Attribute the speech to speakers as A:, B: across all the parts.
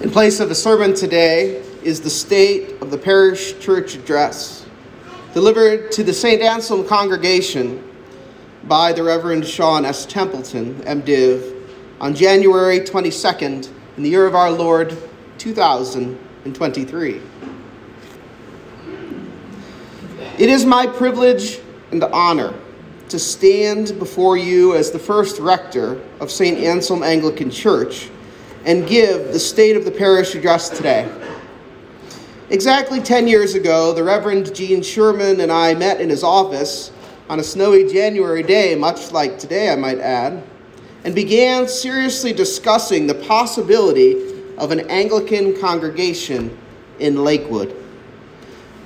A: In place of a sermon today is the State of the Parish Church Address, delivered to the St. Anselm congregation by the Reverend Sean S. Templeton, MDiv, on January 22nd in the year of our Lord 2023. It is my privilege and honor to stand before you as the first rector of St. Anselm Anglican Church and give the state of the parish address today. Exactly 10 years ago, the Reverend Gene Sherman and I met in his office on a snowy January day, much like today, I might add, and began seriously discussing the possibility of an Anglican congregation in Lakewood.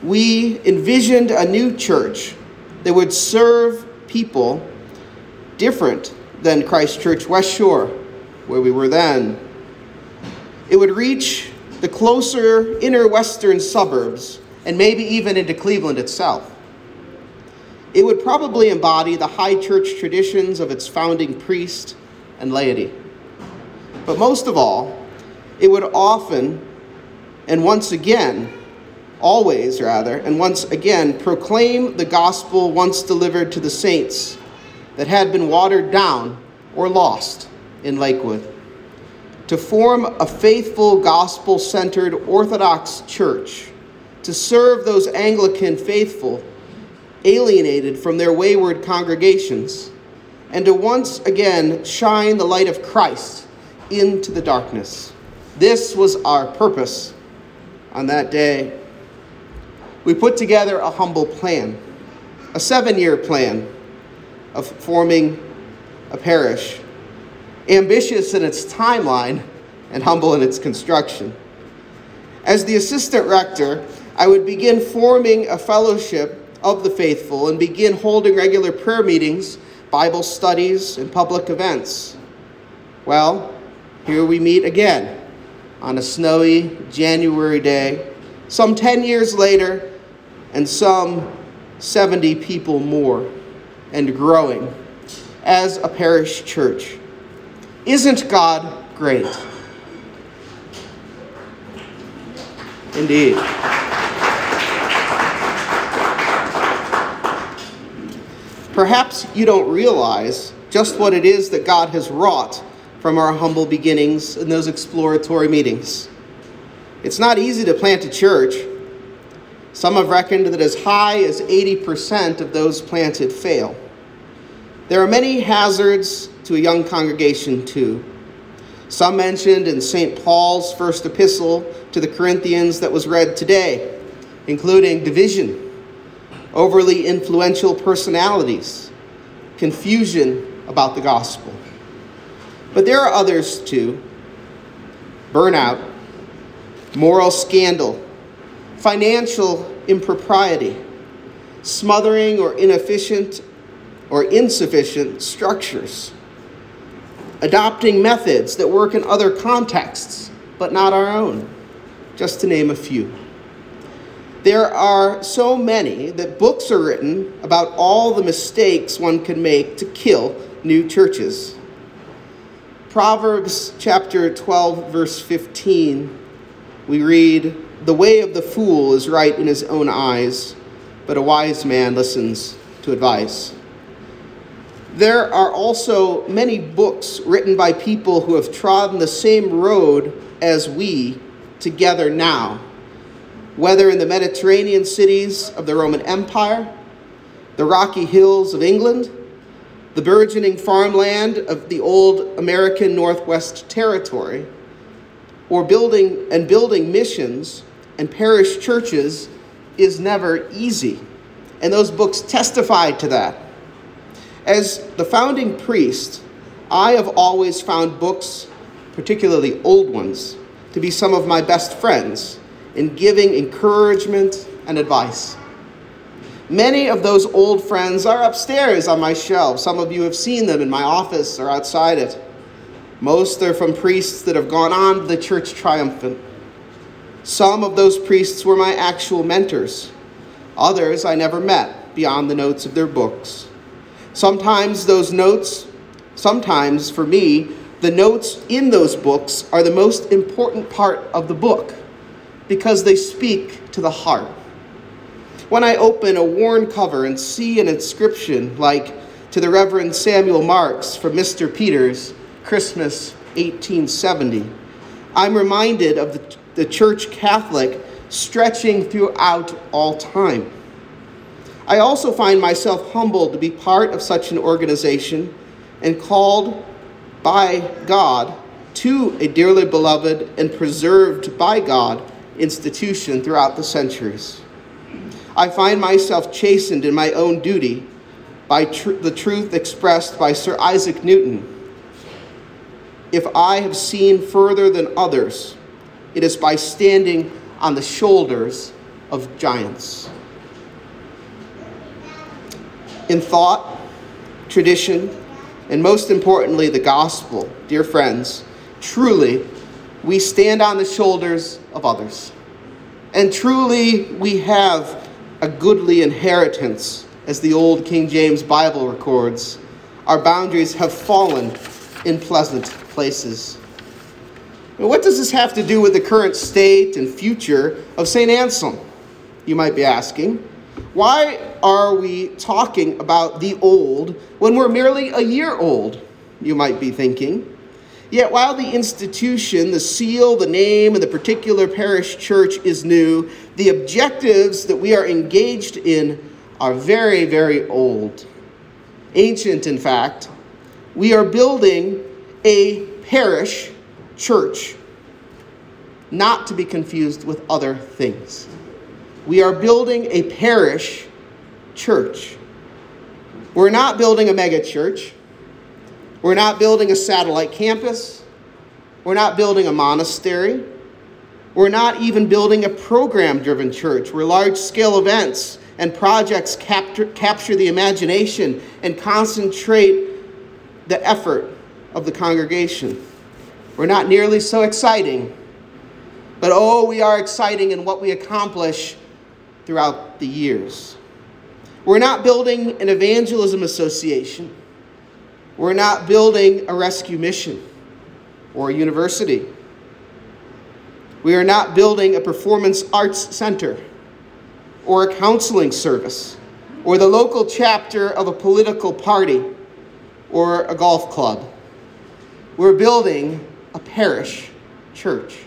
A: We envisioned a new church that would serve people different than Christ Church West Shore, where we were then, it would reach the closer inner western suburbs and maybe even into Cleveland itself. It would probably embody the high church traditions of its founding priest and laity. But most of all, it would often and once again, always rather, and once again proclaim the gospel once delivered to the saints that had been watered down or lost in Lakewood to form a faithful, gospel centered Orthodox church, to serve those Anglican faithful alienated from their wayward congregations, and to once again shine the light of Christ into the darkness. This was our purpose on that day. We put together a humble plan, a seven year plan of forming a parish ambitious in its timeline and humble in its construction. As the assistant rector, I would begin forming a fellowship of the faithful and begin holding regular prayer meetings, Bible studies, and public events. Well, here we meet again on a snowy January day, some 10 years later, and some 70 people more, and growing as a parish church. Isn't God great? Indeed. Perhaps you don't realize just what it is that God has wrought from our humble beginnings in those exploratory meetings. It's not easy to plant a church. Some have reckoned that as high as 80% of those planted fail. There are many hazards to a young congregation too. Some mentioned in St. Paul's first epistle to the Corinthians that was read today, including division, overly influential personalities, confusion about the gospel. But there are others too burnout, moral scandal, financial impropriety, smothering or inefficient or insufficient structures adopting methods that work in other contexts, but not our own, just to name a few. There are so many that books are written about all the mistakes one can make to kill new churches. Proverbs chapter 12, verse 15, we read, The way of the fool is right in his own eyes, but a wise man listens to advice. There are also many books written by people who have trodden the same road as we together now, whether in the Mediterranean cities of the Roman Empire, the rocky hills of England, the burgeoning farmland of the old American Northwest Territory, or building and building missions and parish churches is never easy. And those books testify to that. As the founding priest, I have always found books, particularly old ones, to be some of my best friends in giving encouragement and advice. Many of those old friends are upstairs on my shelf. Some of you have seen them in my office or outside it. Most are from priests that have gone on to the church triumphant. Some of those priests were my actual mentors. Others I never met beyond the notes of their books. Sometimes those notes, sometimes for me, The notes in those books are the most important part of the book because they speak to the heart. When I open a worn cover and see an inscription like to the Reverend Samuel Marks from Mr. Peters, Christmas 1870, I'm reminded of the, the Church Catholic stretching throughout all time. I also find myself humbled to be part of such an organization and called by God to a dearly beloved and preserved by God institution throughout the centuries. I find myself chastened in my own duty by tr- the truth expressed by Sir Isaac Newton. If I have seen further than others, it is by standing on the shoulders of giants. In thought, tradition, and most importantly, the gospel, dear friends, truly we stand on the shoulders of others. And truly we have a goodly inheritance, as the old King James Bible records. Our boundaries have fallen in pleasant places. Now, what does this have to do with the current state and future of St. Anselm? You might be asking. Why are we talking about the old when we're merely a year old? You might be thinking. Yet, while the institution, the seal, the name, and the particular parish church is new, the objectives that we are engaged in are very, very old. Ancient, in fact. We are building a parish church, not to be confused with other things. We are building a parish church. We're not building a mega church. We're not building a satellite campus. We're not building a monastery. We're not even building a program driven church where large scale events and projects capture, capture the imagination and concentrate the effort of the congregation. We're not nearly so exciting, but oh, we are exciting in what we accomplish throughout the years. We're not building an evangelism association. We're not building a rescue mission or a university. We are not building a performance arts center or a counseling service or the local chapter of a political party or a golf club. We're building a parish church.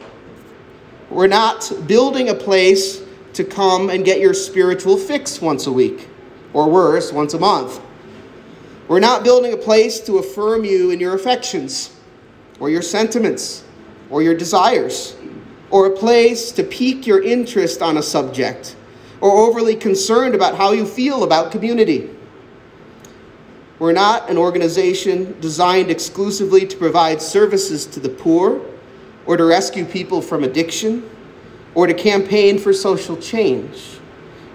A: We're not building a place to come and get your spiritual fix once a week, or worse, once a month. We're not building a place to affirm you in your affections, or your sentiments, or your desires, or a place to pique your interest on a subject, or overly concerned about how you feel about community. We're not an organization designed exclusively to provide services to the poor or to rescue people from addiction or to campaign for social change.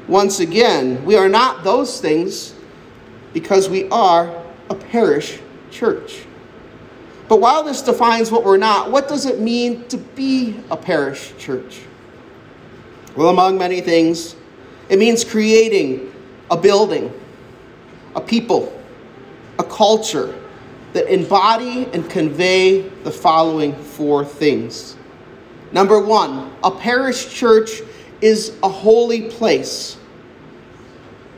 A: Once again, we are not those things because we are a parish church. But while this defines what we're not, what does it mean to be a parish church? Well, among many things, it means creating a building, a people, a culture that embody and convey the following four things Number one, a parish church is a holy place.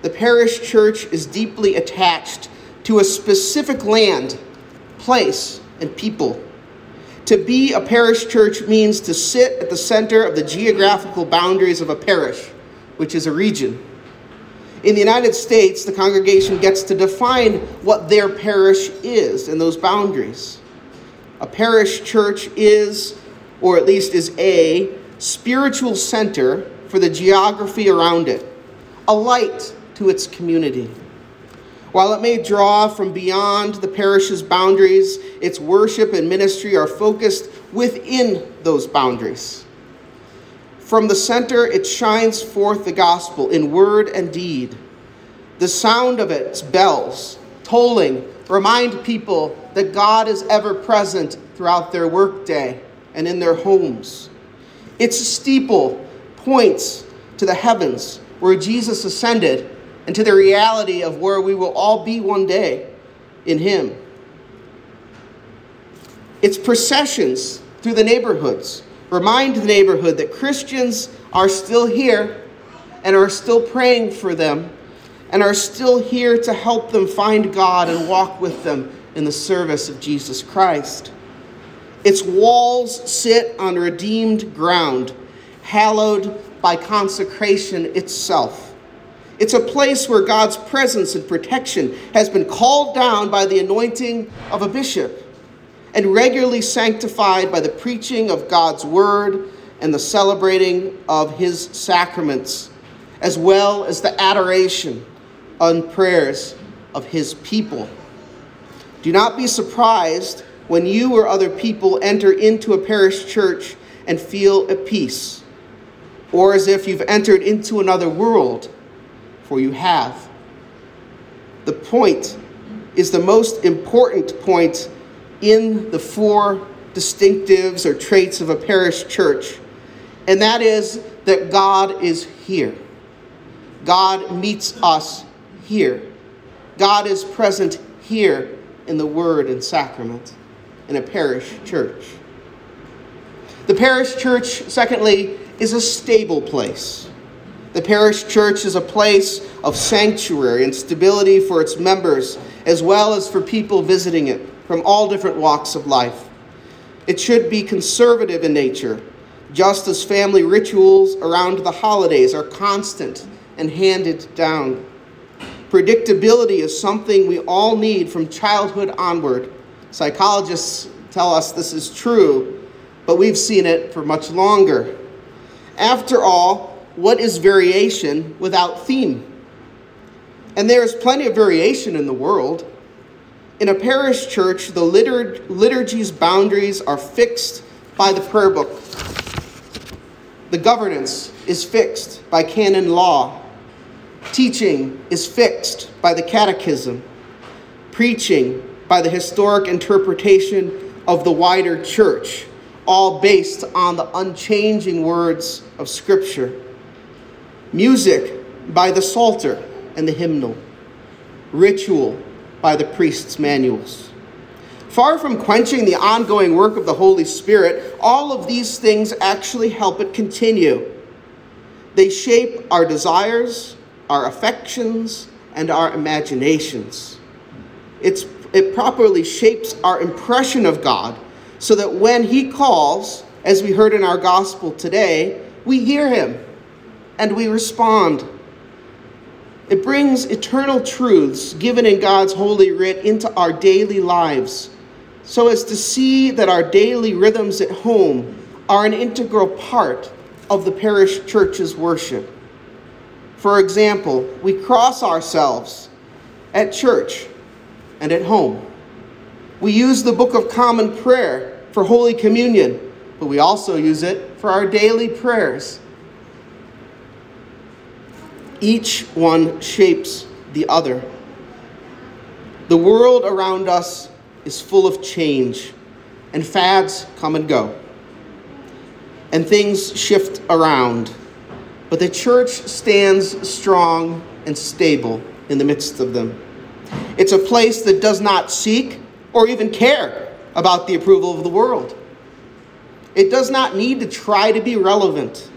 A: The parish church is deeply attached to a specific land, place, and people. To be a parish church means to sit at the center of the geographical boundaries of a parish, which is a region. In the United States, the congregation gets to define what their parish is and those boundaries. A parish church is or at least is a, spiritual center for the geography around it, a light to its community. While it may draw from beyond the parish's boundaries, its worship and ministry are focused within those boundaries. From the center, it shines forth the gospel in word and deed. The sound of its bells, tolling, remind people that God is ever present throughout their workday and in their homes. Its steeple points to the heavens where Jesus ascended and to the reality of where we will all be one day in Him. Its processions through the neighborhoods remind the neighborhood that Christians are still here and are still praying for them and are still here to help them find God and walk with them in the service of Jesus Christ. Its walls sit on redeemed ground, hallowed by consecration itself. It's a place where God's presence and protection has been called down by the anointing of a bishop and regularly sanctified by the preaching of God's word and the celebrating of his sacraments, as well as the adoration and prayers of his people. Do not be surprised when you or other people enter into a parish church and feel at peace, or as if you've entered into another world, for you have. The point is the most important point in the four distinctives or traits of a parish church, and that is that God is here. God meets us here. God is present here in the Word and Sacrament in a parish church. The parish church, secondly, is a stable place. The parish church is a place of sanctuary and stability for its members, as well as for people visiting it from all different walks of life. It should be conservative in nature, just as family rituals around the holidays are constant and handed down. Predictability is something we all need from childhood onward. Psychologists tell us this is true, but we've seen it for much longer. After all, what is variation without theme? And there is plenty of variation in the world. In a parish church, the litur- liturgy's boundaries are fixed by the prayer book. The governance is fixed by canon law. Teaching is fixed by the catechism. Preaching by the historic interpretation of the wider church, all based on the unchanging words of Scripture. Music by the Psalter and the hymnal. Ritual by the priest's manuals. Far from quenching the ongoing work of the Holy Spirit, all of these things actually help it continue. They shape our desires, our affections, and our imaginations. It's, it properly shapes our impression of God so that when He calls, as we heard in our gospel today, we hear Him and we respond. It brings eternal truths given in God's holy writ into our daily lives so as to see that our daily rhythms at home are an integral part of the parish church's worship. For example, we cross ourselves at church and at home. We use the Book of Common Prayer for Holy Communion, but we also use it for our daily prayers. Each one shapes the other. The world around us is full of change, and fads come and go, and things shift around but the church stands strong and stable in the midst of them. It's a place that does not seek or even care about the approval of the world. It does not need to try to be relevant.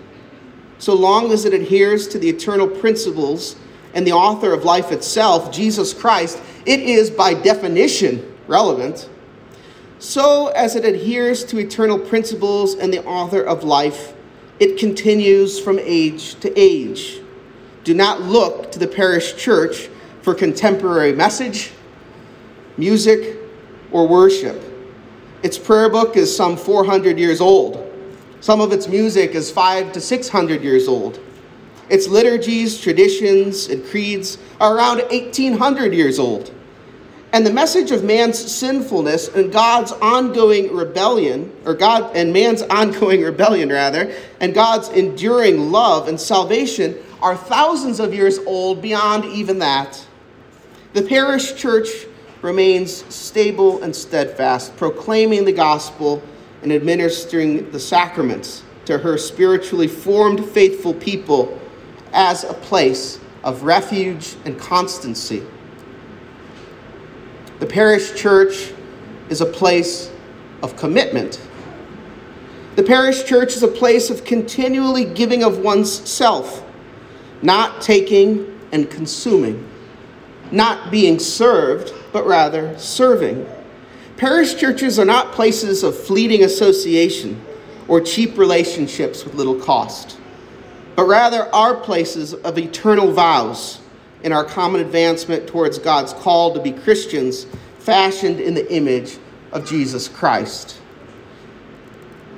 A: So long as it adheres to the eternal principles and the author of life itself, Jesus Christ, it is by definition relevant. So as it adheres to eternal principles and the author of life, it continues from age to age. Do not look to the parish church for contemporary message, music, or worship. Its prayer book is some 400 years old. Some of its music is five to 600 years old. Its liturgies, traditions, and creeds are around 1800 years old. And the message of man's sinfulness and God's ongoing rebellion, or God and man's ongoing rebellion rather, and God's enduring love and salvation are thousands of years old beyond even that. The parish church remains stable and steadfast, proclaiming the gospel and administering the sacraments to her spiritually formed faithful people as a place of refuge and constancy. The parish church is a place of commitment. The parish church is a place of continually giving of one's self, not taking and consuming, not being served, but rather serving. Parish churches are not places of fleeting association or cheap relationships with little cost, but rather are places of eternal vows in our common advancement towards God's call to be Christians fashioned in the image of Jesus Christ.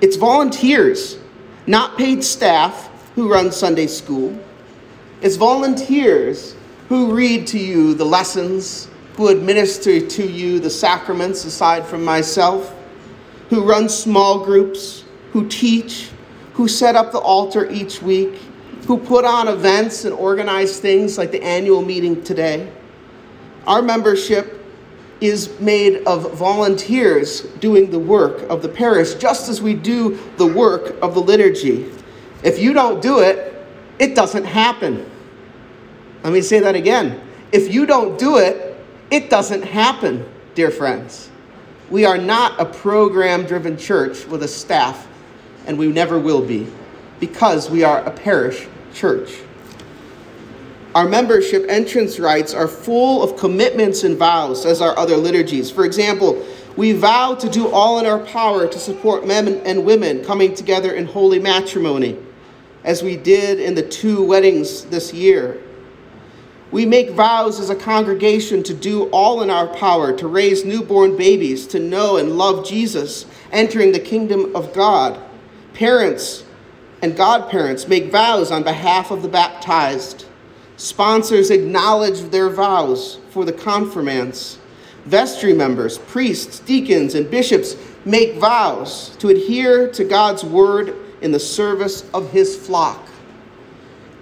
A: It's volunteers, not paid staff, who run Sunday school. It's volunteers who read to you the lessons, who administer to you the sacraments aside from myself, who run small groups, who teach, who set up the altar each week, who put on events and organize things like the annual meeting today. Our membership is made of volunteers doing the work of the parish, just as we do the work of the liturgy. If you don't do it, it doesn't happen. Let me say that again. If you don't do it, it doesn't happen, dear friends. We are not a program driven church with a staff, and we never will be, because we are a parish church. Our membership entrance rites are full of commitments and vows, as are other liturgies. For example, we vow to do all in our power to support men and women coming together in holy matrimony, as we did in the two weddings this year. We make vows as a congregation to do all in our power to raise newborn babies to know and love Jesus, entering the kingdom of God. Parents and godparents make vows on behalf of the baptized. Sponsors acknowledge their vows for the confirmants. Vestry members, priests, deacons, and bishops make vows to adhere to God's word in the service of his flock.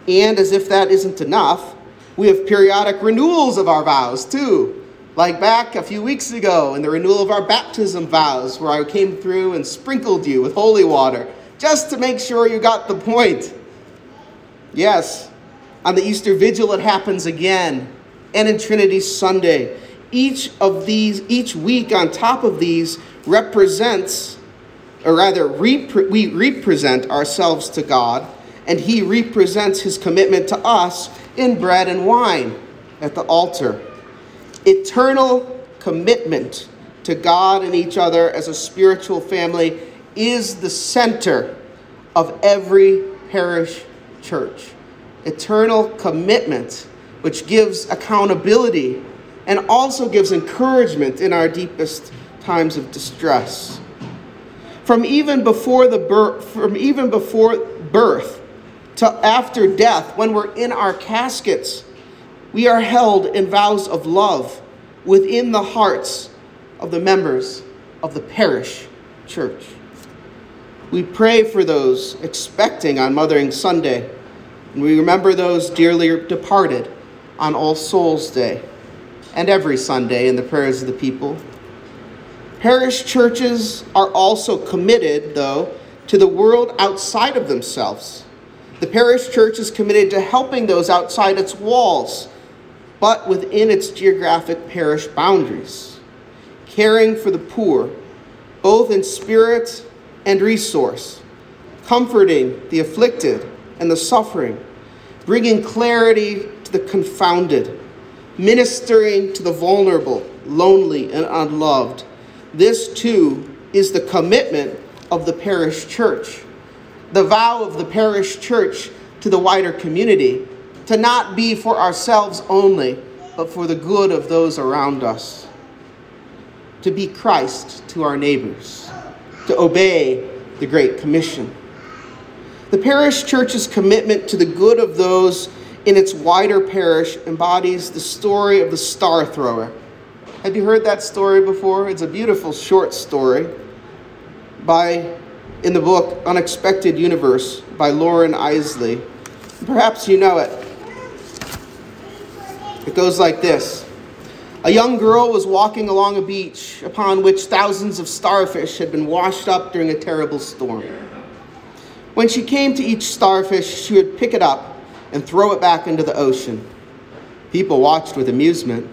A: And as if that isn't enough, we have periodic renewals of our vows too. Like back a few weeks ago in the renewal of our baptism vows, where I came through and sprinkled you with holy water, just to make sure you got the point. Yes, on the Easter Vigil, it happens again. And in Trinity Sunday. Each of these, each week on top of these, represents, or rather, repre- we represent ourselves to God, and He represents His commitment to us in bread and wine at the altar. Eternal commitment to God and each other as a spiritual family is the center of every parish church eternal commitment, which gives accountability and also gives encouragement in our deepest times of distress. From even before the birth, from even before birth to after death, when we're in our caskets, we are held in vows of love within the hearts of the members of the parish church. We pray for those expecting on Mothering Sunday and we remember those dearly departed on All Souls Day and every Sunday in the prayers of the people. Parish churches are also committed, though, to the world outside of themselves. The parish church is committed to helping those outside its walls, but within its geographic parish boundaries, caring for the poor, both in spirit and resource, comforting the afflicted and the suffering, bringing clarity to the confounded, ministering to the vulnerable, lonely, and unloved. This too is the commitment of the parish church, the vow of the parish church to the wider community to not be for ourselves only, but for the good of those around us, to be Christ to our neighbors, to obey the Great Commission. The parish church's commitment to the good of those in its wider parish embodies the story of the star thrower. Have you heard that story before? It's a beautiful short story by in the book Unexpected Universe by Loren Eiseley. Perhaps you know it. It goes like this. A young girl was walking along a beach upon which thousands of starfish had been washed up during a terrible storm. When she came to each starfish, she would pick it up and throw it back into the ocean. People watched with amusement.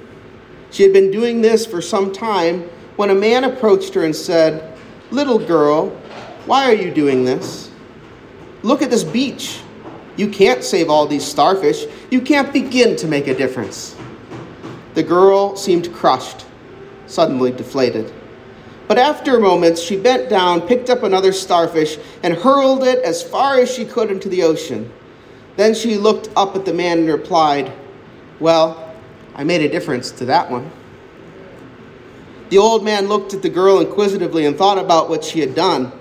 A: She had been doing this for some time when a man approached her and said, Little girl, why are you doing this? Look at this beach. You can't save all these starfish. You can't begin to make a difference. The girl seemed crushed, suddenly deflated. But after a moment, she bent down, picked up another starfish, and hurled it as far as she could into the ocean. Then she looked up at the man and replied, Well, I made a difference to that one. The old man looked at the girl inquisitively and thought about what she had done.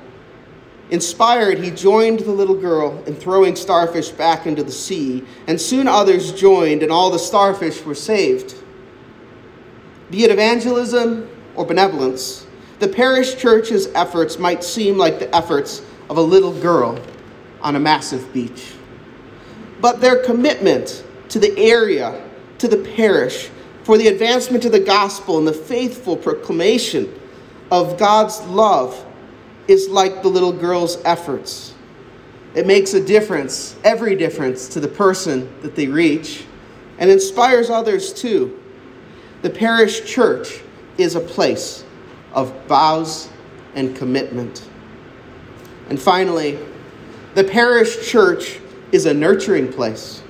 A: Inspired, he joined the little girl in throwing starfish back into the sea, and soon others joined, and all the starfish were saved. Be it evangelism or benevolence, the parish church's efforts might seem like the efforts of a little girl on a massive beach. But their commitment to the area, to the parish, for the advancement of the gospel and the faithful proclamation of God's love is like the little girl's efforts. It makes a difference, every difference, to the person that they reach and inspires others too. The parish church is a place of vows and commitment. And finally, the parish church is a nurturing place.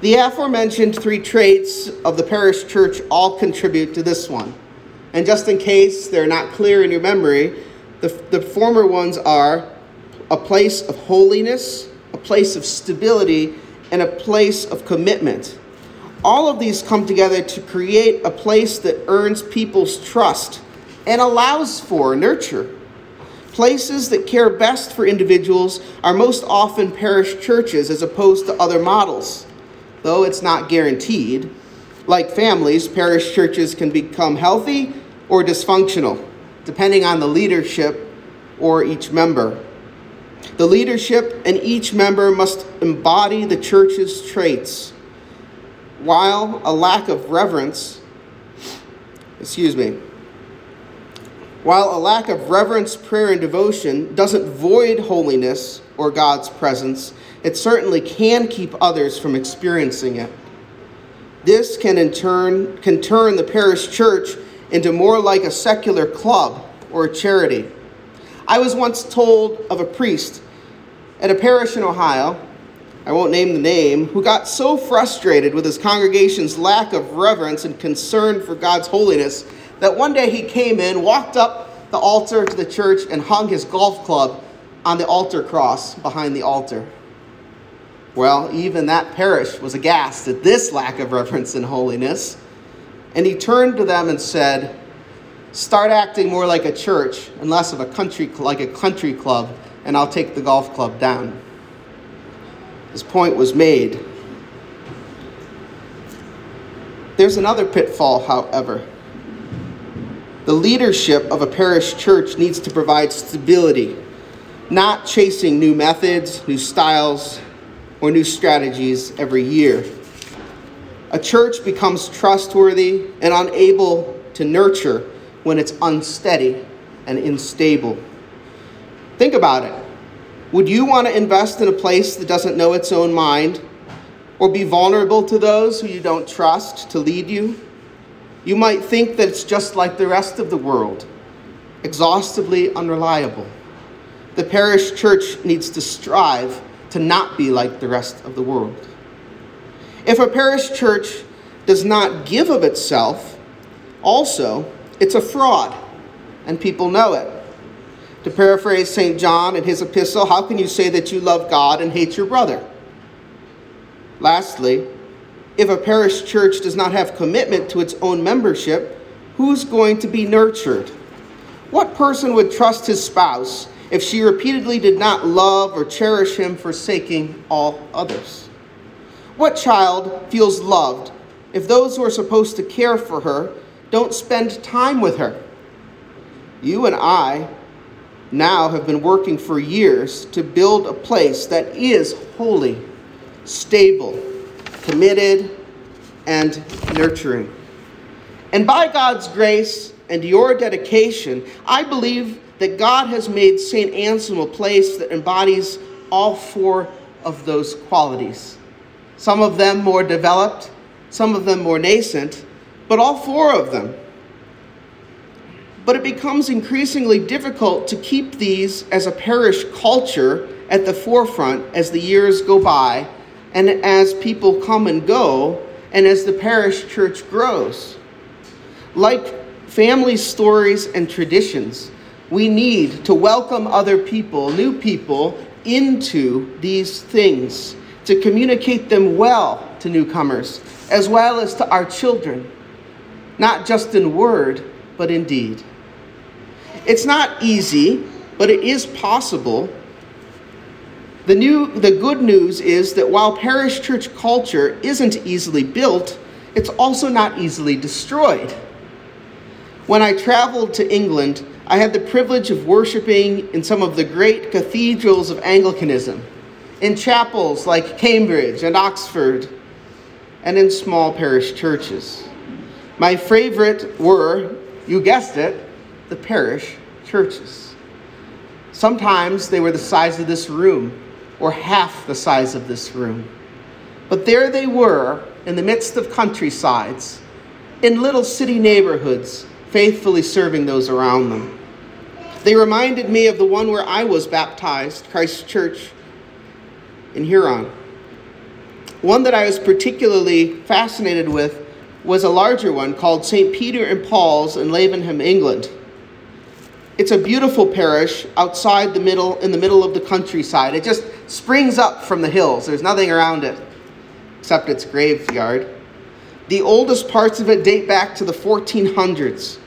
A: The aforementioned three traits of the parish church all contribute to this one. And just in case they're not clear in your memory, the, the former ones are a place of holiness, a place of stability, and a place of commitment. All of these come together to create a place that earns people's trust and allows for nurture. Places that care best for individuals are most often parish churches as opposed to other models though it's not guaranteed. Like families, parish churches can become healthy or dysfunctional, depending on the leadership or each member. The leadership and each member must embody the church's traits, while a lack of reverence, excuse me, while a lack of reverence, prayer, and devotion doesn't void holiness or God's presence, it certainly can keep others from experiencing it. This can in turn can turn the parish church into more like a secular club or a charity. I was once told of a priest at a parish in Ohio, I won't name the name, who got so frustrated with his congregation's lack of reverence and concern for God's holiness that one day he came in, walked up the altar to the church, and hung his golf club on the altar cross behind the altar. Well, even that parish was aghast at this lack of reverence and holiness. And he turned to them and said, Start acting more like a church and less of a country like a country club, and I'll take the golf club down. His point was made. There's another pitfall, however. The leadership of a parish church needs to provide stability, not chasing new methods, new styles, or new strategies every year. A church becomes trustworthy and unable to nurture when it's unsteady and unstable. Think about it. Would you want to invest in a place that doesn't know its own mind or be vulnerable to those who you don't trust to lead you? You might think that it's just like the rest of the world, exhaustively unreliable. The parish church needs to strive to not be like the rest of the world. If a parish church does not give of itself, also, it's a fraud, and people know it. To paraphrase St. John in his epistle, how can you say that you love God and hate your brother? Lastly, if a parish church does not have commitment to its own membership, who's going to be nurtured? What person would trust his spouse if she repeatedly did not love or cherish him, forsaking all others? What child feels loved if those who are supposed to care for her don't spend time with her? You and I now have been working for years to build a place that is holy, stable, committed, and nurturing. And by God's grace and your dedication, I believe that God has made St. Anselm a place that embodies all four of those qualities. Some of them more developed, some of them more nascent, but all four of them. But it becomes increasingly difficult to keep these as a parish culture at the forefront as the years go by and as people come and go and as the parish church grows. Like family stories and traditions, we need to welcome other people, new people, into these things, to communicate them well to newcomers, as well as to our children, not just in word, but in deed. It's not easy, but it is possible. The, new, the good news is that while parish church culture isn't easily built, it's also not easily destroyed. When I traveled to England, I had the privilege of worshiping in some of the great cathedrals of Anglicanism, in chapels like Cambridge and Oxford, and in small parish churches. My favorite were, you guessed it, the parish churches. Sometimes they were the size of this room, or half the size of this room. But there they were in the midst of countrysides, in little city neighborhoods, faithfully serving those around them. They reminded me of the one where I was baptized, Christ Church in Huron. One that I was particularly fascinated with was a larger one called St. Peter and Paul's in Lavenham, England. It's a beautiful parish outside the middle in the middle of the countryside. It just springs up from the hills. There's nothing around it except its graveyard. The oldest parts of it date back to the 1400s.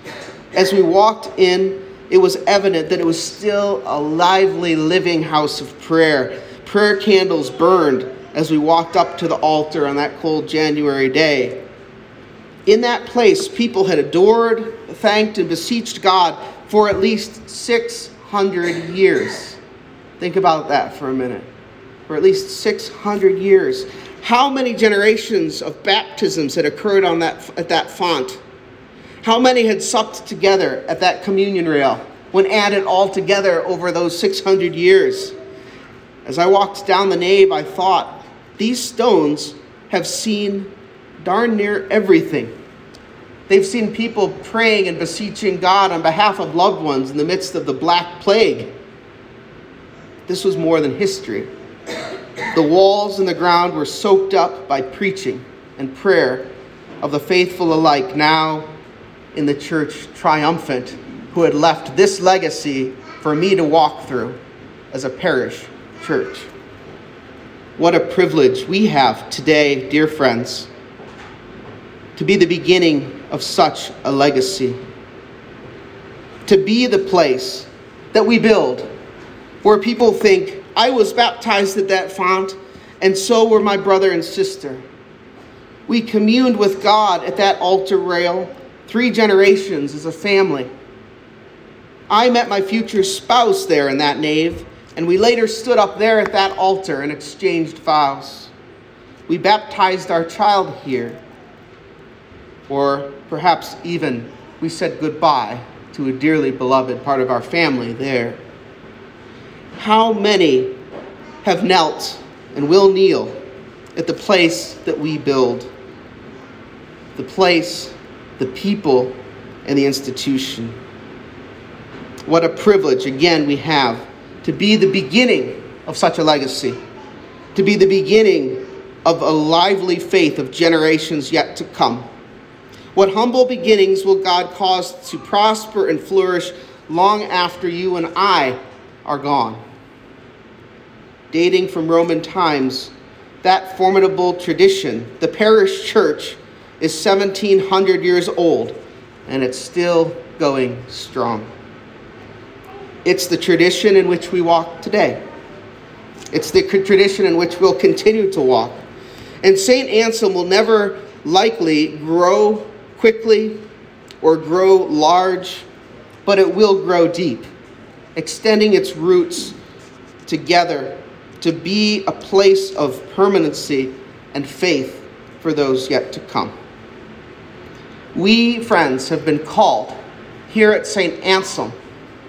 A: As we walked in, it was evident that it was still a lively, living house of prayer. Prayer candles burned as we walked up to the altar on that cold January day. In that place, people had adored, thanked, and beseeched God for at least 600 years. Think about that for a minute. For at least 600 years. How many generations of baptisms had occurred on that, at that font? How many had supped together at that communion rail when added all together over those 600 years? As I walked down the nave, I thought, these stones have seen darn near everything. They've seen people praying and beseeching God on behalf of loved ones in the midst of the Black Plague. This was more than history. The walls and the ground were soaked up by preaching and prayer of the faithful alike, now in the church triumphant, who had left this legacy for me to walk through as a parish church. What a privilege we have today, dear friends, to be the beginning of such a legacy. To be the place that we build where people think, I was baptized at that font, and so were my brother and sister. We communed with God at that altar rail three generations as a family. I met my future spouse there in that nave, and we later stood up there at that altar and exchanged vows. We baptized our child here, or perhaps even we said goodbye to a dearly beloved part of our family there. How many have knelt and will kneel at the place that we build? The place, the people, and the institution. What a privilege, again, we have to be the beginning of such a legacy, to be the beginning of a lively faith of generations yet to come. What humble beginnings will God cause to prosper and flourish long after you and I are gone? dating from Roman times, that formidable tradition, the parish church, is 1700 years old and it's still going strong. It's the tradition in which we walk today. It's the tradition in which we'll continue to walk. And St. Anselm will never likely grow quickly or grow large, but it will grow deep, extending its roots together to be a place of permanency and faith for those yet to come. We, friends, have been called here at St. Anselm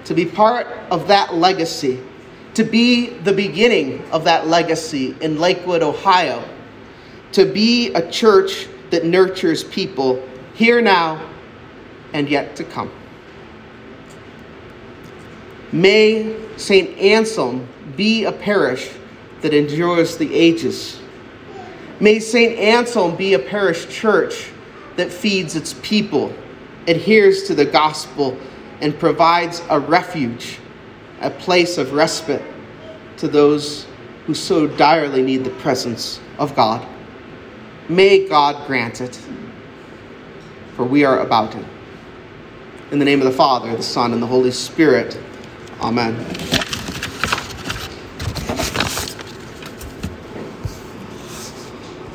A: to be part of that legacy, to be the beginning of that legacy in Lakewood, Ohio, to be a church that nurtures people here now and yet to come. May St. Anselm be a parish that endures the ages. May St. Anselm be a parish church that feeds its people, adheres to the gospel, and provides a refuge, a place of respite to those who so direly need the presence of God. May God grant it, for we are about it. In the name of the Father, the Son, and the Holy Spirit. Amen.